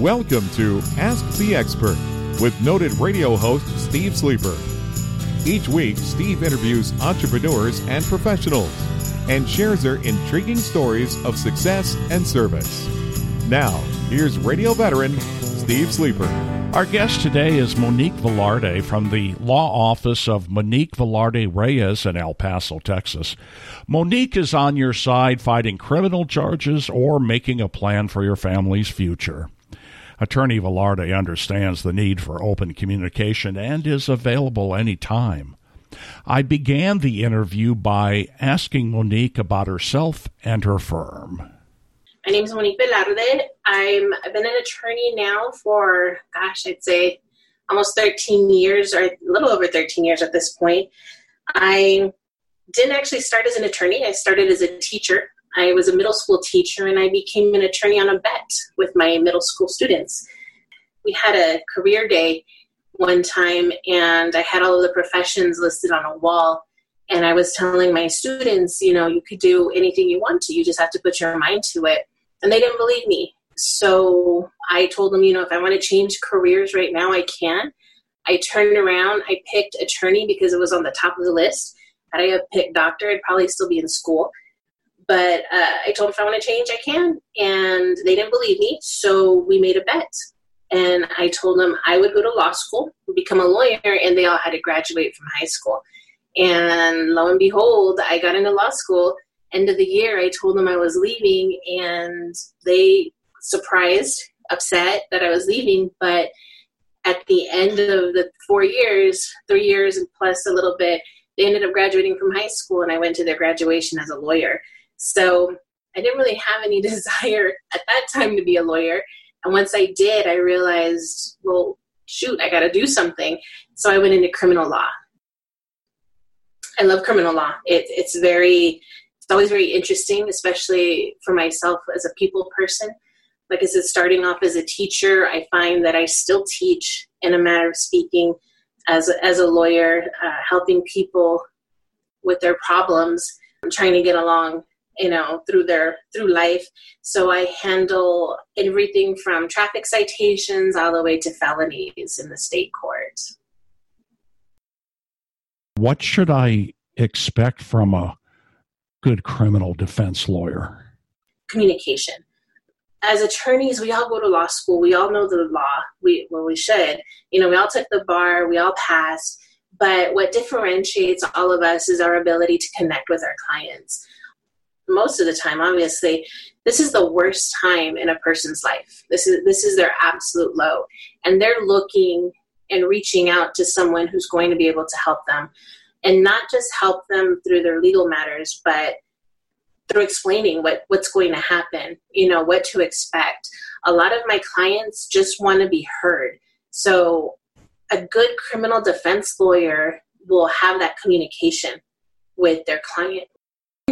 Welcome to Ask the Expert with noted radio host Steve Sleeper. Each week, Steve interviews entrepreneurs and professionals and shares their intriguing stories of success and service. Now, here's radio veteran Steve Sleeper. Our guest today is Monique Velarde from the law office of Monique Velarde Reyes in El Paso, Texas. Monique is on your side fighting criminal charges or making a plan for your family's future. Attorney Velarde understands the need for open communication and is available anytime. I began the interview by asking Monique about herself and her firm. My name is Monique Velarde. I'm I've been an attorney now for gosh, I'd say almost 13 years or a little over 13 years at this point. I didn't actually start as an attorney. I started as a teacher. I was a middle school teacher and I became an attorney on a bet with my middle school students. We had a career day one time and I had all of the professions listed on a wall and I was telling my students, you know, you could do anything you want to, you just have to put your mind to it. And they didn't believe me. So I told them, you know, if I want to change careers right now, I can. I turned around, I picked attorney because it was on the top of the list. Had I have picked doctor, I'd probably still be in school. But uh, I told them if I want to change, I can. And they didn't believe me. So we made a bet. And I told them I would go to law school, become a lawyer, and they all had to graduate from high school. And lo and behold, I got into law school. End of the year, I told them I was leaving, and they surprised, upset that I was leaving. But at the end of the four years, three years and plus a little bit, they ended up graduating from high school, and I went to their graduation as a lawyer. So I didn't really have any desire at that time to be a lawyer. And once I did, I realized, well, shoot, I got to do something. So I went into criminal law. I love criminal law. It, it's very, it's always very interesting, especially for myself as a people person. Like I said, starting off as a teacher, I find that I still teach in a matter of speaking as a, as a lawyer, uh, helping people with their problems, I'm trying to get along you know through their through life. So i handle everything from traffic citations all the way to felonies in the state court. What should i expect from a good criminal defense lawyer? Communication. As attorneys we all go to law school. We all know the law. We well we should. You know we all took the bar. We all passed. But what differentiates all of us is our ability to connect with our clients most of the time obviously this is the worst time in a person's life. This is this is their absolute low. And they're looking and reaching out to someone who's going to be able to help them. And not just help them through their legal matters but through explaining what what's going to happen you know what to expect. A lot of my clients just want to be heard. So a good criminal defense lawyer will have that communication with their client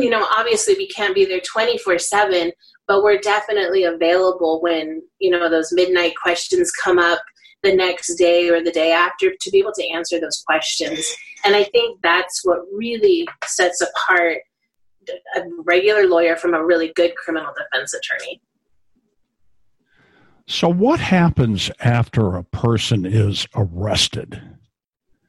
you know, obviously we can't be there 24 7, but we're definitely available when, you know, those midnight questions come up the next day or the day after to be able to answer those questions. And I think that's what really sets apart a regular lawyer from a really good criminal defense attorney. So, what happens after a person is arrested?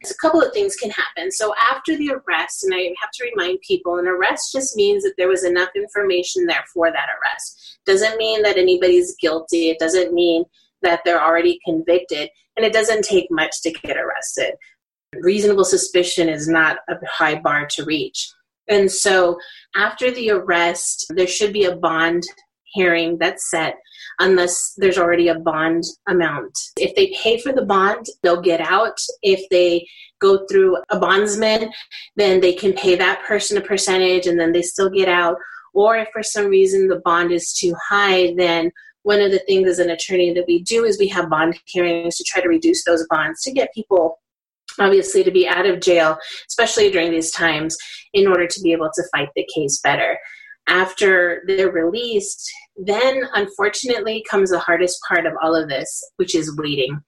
A couple of things can happen. So after the arrest, and I have to remind people, an arrest just means that there was enough information there for that arrest. Doesn't mean that anybody's guilty. It doesn't mean that they're already convicted, and it doesn't take much to get arrested. Reasonable suspicion is not a high bar to reach. And so after the arrest, there should be a bond hearing that's set unless there's already a bond amount. If they pay for the bond, they'll get out. If they go through a bondsman, then they can pay that person a percentage and then they still get out. Or if for some reason the bond is too high, then one of the things as an attorney that we do is we have bond hearings to try to reduce those bonds to get people obviously to be out of jail, especially during these times, in order to be able to fight the case better after they're released, then unfortunately comes the hardest part of all of this, which is waiting.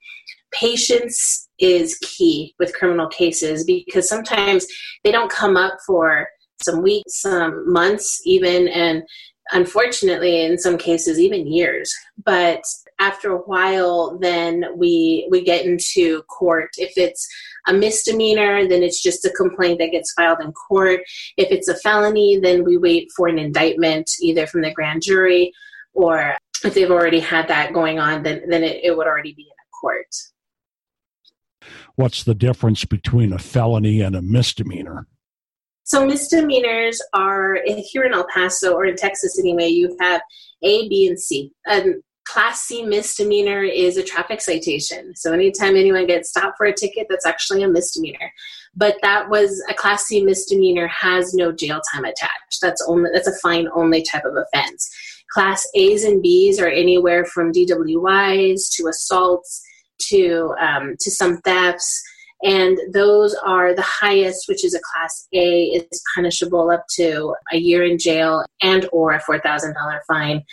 Patience is key with criminal cases because sometimes they don't come up for some weeks, some months, even, and unfortunately, in some cases, even years. But after a while then we we get into court. If it's a misdemeanor then it's just a complaint that gets filed in court. If it's a felony then we wait for an indictment either from the grand jury or if they've already had that going on then then it, it would already be in a court. What's the difference between a felony and a misdemeanor? So misdemeanors are you're in el paso or in texas anyway you have a b and c. Um, Class C misdemeanor is a traffic citation. So anytime anyone gets stopped for a ticket, that's actually a misdemeanor. But that was a Class C misdemeanor has no jail time attached. That's only that's a fine only type of offense. Class A's and B's are anywhere from DWIs to assaults to um, to some thefts and those are the highest which is a class a is punishable up to a year in jail and or a $4000 fine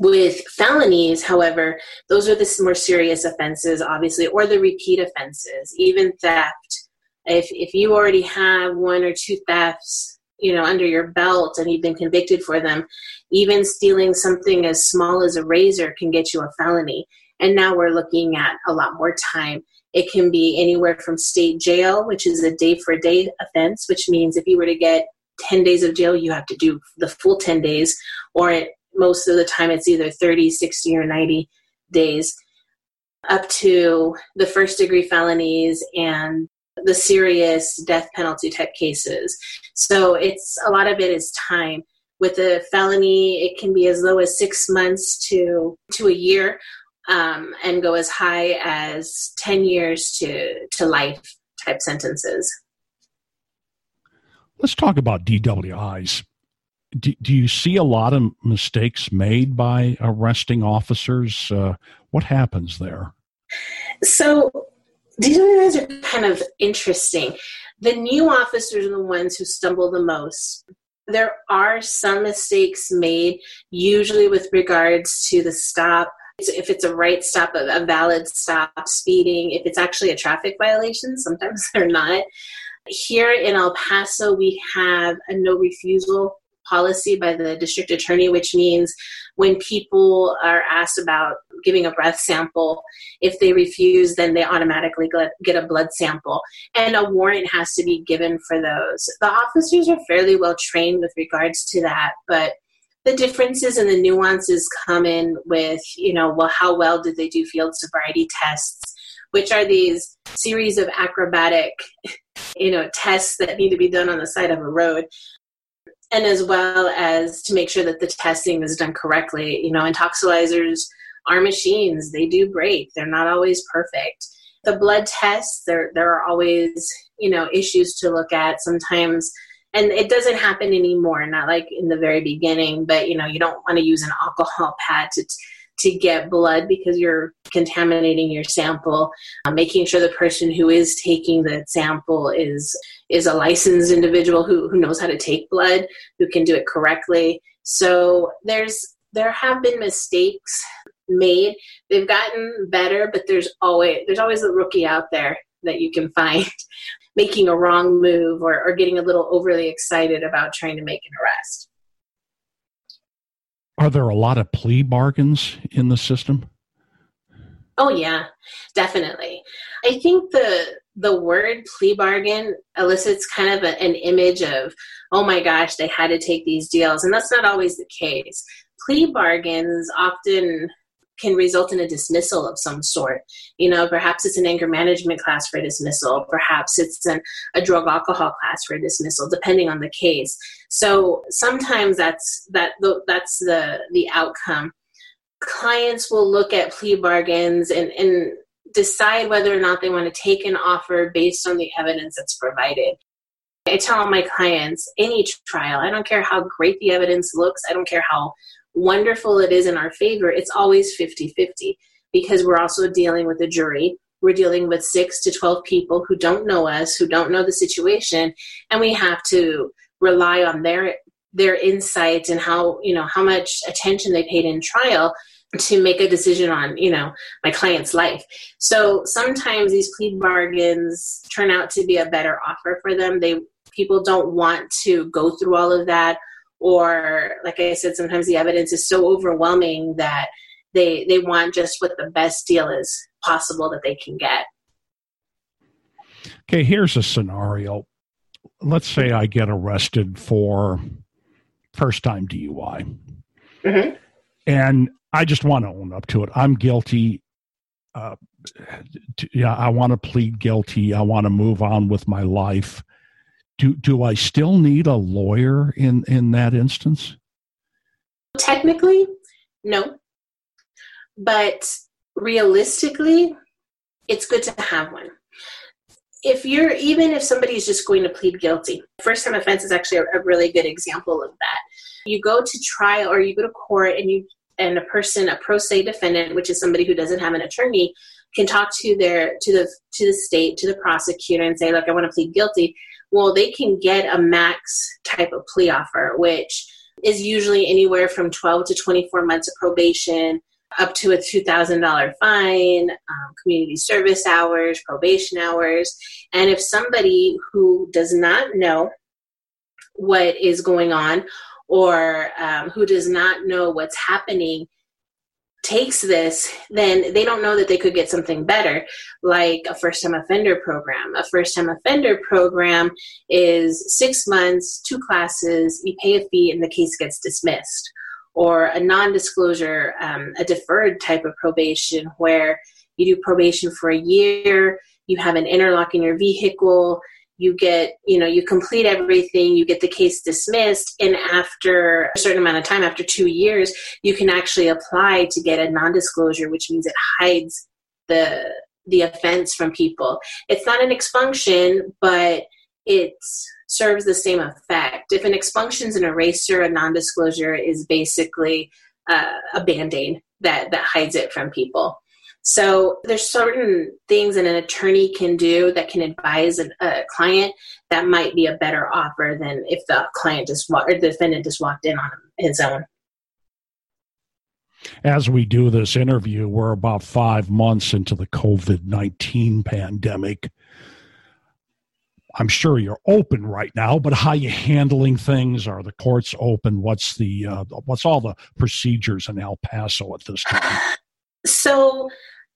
with felonies, however, those are the more serious offenses, obviously, or the repeat offenses, even theft. If, if you already have one or two thefts, you know, under your belt and you've been convicted for them, even stealing something as small as a razor can get you a felony. And now we're looking at a lot more time. It can be anywhere from state jail, which is a day for day offense, which means if you were to get 10 days of jail, you have to do the full 10 days, or most of the time it's either 30, 60, or 90 days, up to the first degree felonies and the serious death penalty type cases. So it's a lot of it is time. With a felony, it can be as low as six months to to a year, um, and go as high as ten years to to life type sentences. Let's talk about DWIs do, do you see a lot of mistakes made by arresting officers? Uh, what happens there? So these are kind of interesting. The new officers are the ones who stumble the most. There are some mistakes made, usually with regards to the stop. If it's a right stop, a valid stop, speeding, if it's actually a traffic violation, sometimes they're not. Here in El Paso, we have a no refusal policy by the district attorney, which means when people are asked about giving a breath sample, if they refuse, then they automatically get a blood sample. And a warrant has to be given for those. The officers are fairly well trained with regards to that, but the differences and the nuances come in with, you know, well, how well did they do field sobriety tests? Which are these series of acrobatic, you know, tests that need to be done on the side of a road and as well as to make sure that the testing is done correctly. You know, Intoxilyzers are machines; they do break. They're not always perfect. The blood tests, there there are always you know issues to look at. Sometimes, and it doesn't happen anymore. Not like in the very beginning, but you know, you don't want to use an alcohol pad to to get blood because you're contaminating your sample. Uh, making sure the person who is taking the sample is is a licensed individual who, who knows how to take blood, who can do it correctly. So there's there have been mistakes made. They've gotten better, but there's always there's always a rookie out there that you can find making a wrong move or, or getting a little overly excited about trying to make an arrest. Are there a lot of plea bargains in the system? Oh yeah, definitely. I think the the word plea bargain elicits kind of a, an image of, oh my gosh, they had to take these deals, and that's not always the case. Plea bargains often can result in a dismissal of some sort. You know, perhaps it's an anger management class for dismissal, perhaps it's an, a drug alcohol class for dismissal, depending on the case. So sometimes that's that that's the the outcome. Clients will look at plea bargains and, and decide whether or not they want to take an offer based on the evidence that's provided. I tell my clients any trial, I don't care how great the evidence looks, I don't care how wonderful it is in our favor, it's always 50 50 because we're also dealing with a jury. We're dealing with six to 12 people who don't know us, who don't know the situation, and we have to rely on their their insight and how you know how much attention they paid in trial to make a decision on you know my client's life so sometimes these plea bargains turn out to be a better offer for them they people don't want to go through all of that or like i said sometimes the evidence is so overwhelming that they they want just what the best deal is possible that they can get. Okay, here's a scenario. Let's say I get arrested for first time DUI. Mm-hmm. And I just want to own up to it. I'm guilty. Uh, yeah, I want to plead guilty. I want to move on with my life. Do do I still need a lawyer in in that instance? Technically, no. But realistically, it's good to have one. If you're even if somebody's just going to plead guilty, first time offense is actually a, a really good example of that. You go to trial or you go to court and you and a person, a pro se defendant, which is somebody who doesn't have an attorney, can talk to their to the to the state to the prosecutor and say, look, I want to plead guilty. Well, they can get a max type of plea offer, which is usually anywhere from 12 to 24 months of probation, up to a $2,000 fine, um, community service hours, probation hours. And if somebody who does not know what is going on or um, who does not know what's happening takes this, then they don't know that they could get something better, like a first time offender program. A first time offender program is six months, two classes, you pay a fee, and the case gets dismissed. Or a non disclosure, um, a deferred type of probation where you do probation for a year, you have an interlock in your vehicle, you get you know you complete everything you get the case dismissed and after a certain amount of time after two years you can actually apply to get a non-disclosure which means it hides the the offense from people. It's not an expunction but it serves the same effect. If an expunction is an eraser a non-disclosure is basically uh, a band-aid that that hides it from people so there's certain things that an attorney can do that can advise a, a client that might be a better offer than if the client just walked or the defendant just walked in on his own. As we do this interview, we're about five months into the COVID 19 pandemic. I'm sure you're open right now, but how you handling things? Are the courts open? What's the uh, what's all the procedures in El Paso at this time? So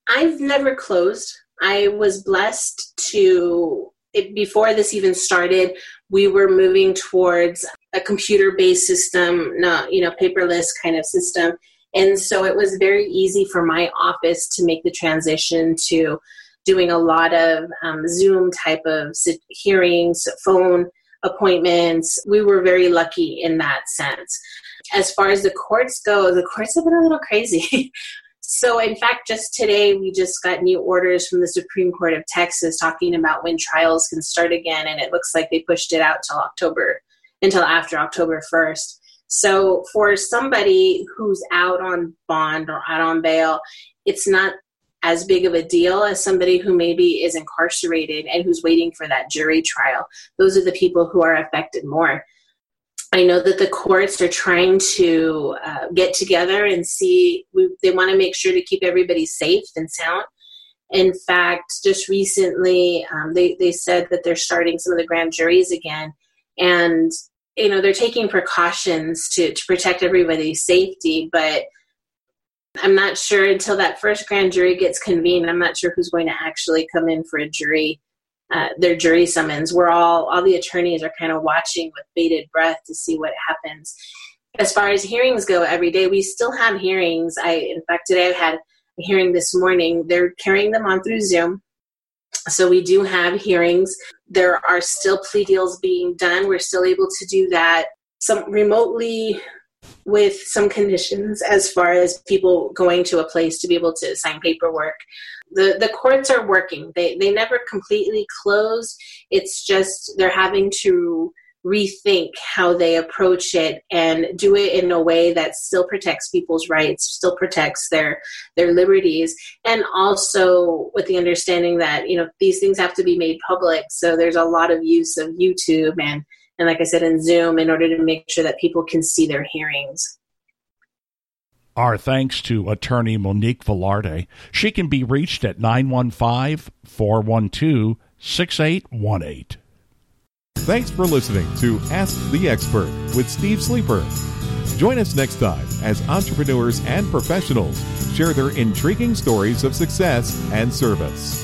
I've never closed. I was blessed to, it, before this even started, we were moving towards a computer based system, not, you know, paperless kind of system. And so it was very easy for my office to make the transition to doing a lot of um, Zoom type of hearings, phone appointments. We were very lucky in that sense. As far as the courts go, the courts have been a little crazy. So, in fact, just today we just got new orders from the Supreme Court of Texas talking about when trials can start again, and it looks like they pushed it out till October, until after October 1st. So, for somebody who's out on bond or out on bail, it's not as big of a deal as somebody who maybe is incarcerated and who's waiting for that jury trial. Those are the people who are affected more. I know that the courts are trying to uh, get together and see, we, they want to make sure to keep everybody safe and sound. In fact, just recently, um, they, they said that they're starting some of the grand juries again. And, you know, they're taking precautions to, to protect everybody's safety. But I'm not sure until that first grand jury gets convened, I'm not sure who's going to actually come in for a jury uh, their jury summons. We're all all the attorneys are kind of watching with bated breath to see what happens. As far as hearings go, every day we still have hearings. I, in fact, today I had a hearing this morning. They're carrying them on through Zoom. So we do have hearings. There are still plea deals being done. We're still able to do that. Some remotely with some conditions as far as people going to a place to be able to sign paperwork. The the courts are working. They they never completely close. It's just they're having to rethink how they approach it and do it in a way that still protects people's rights, still protects their their liberties, and also with the understanding that you know these things have to be made public. So there's a lot of use of YouTube and and like I said, in Zoom in order to make sure that people can see their hearings. Our thanks to attorney Monique Velarde. She can be reached at 915 412 6818. Thanks for listening to Ask the Expert with Steve Sleeper. Join us next time as entrepreneurs and professionals share their intriguing stories of success and service.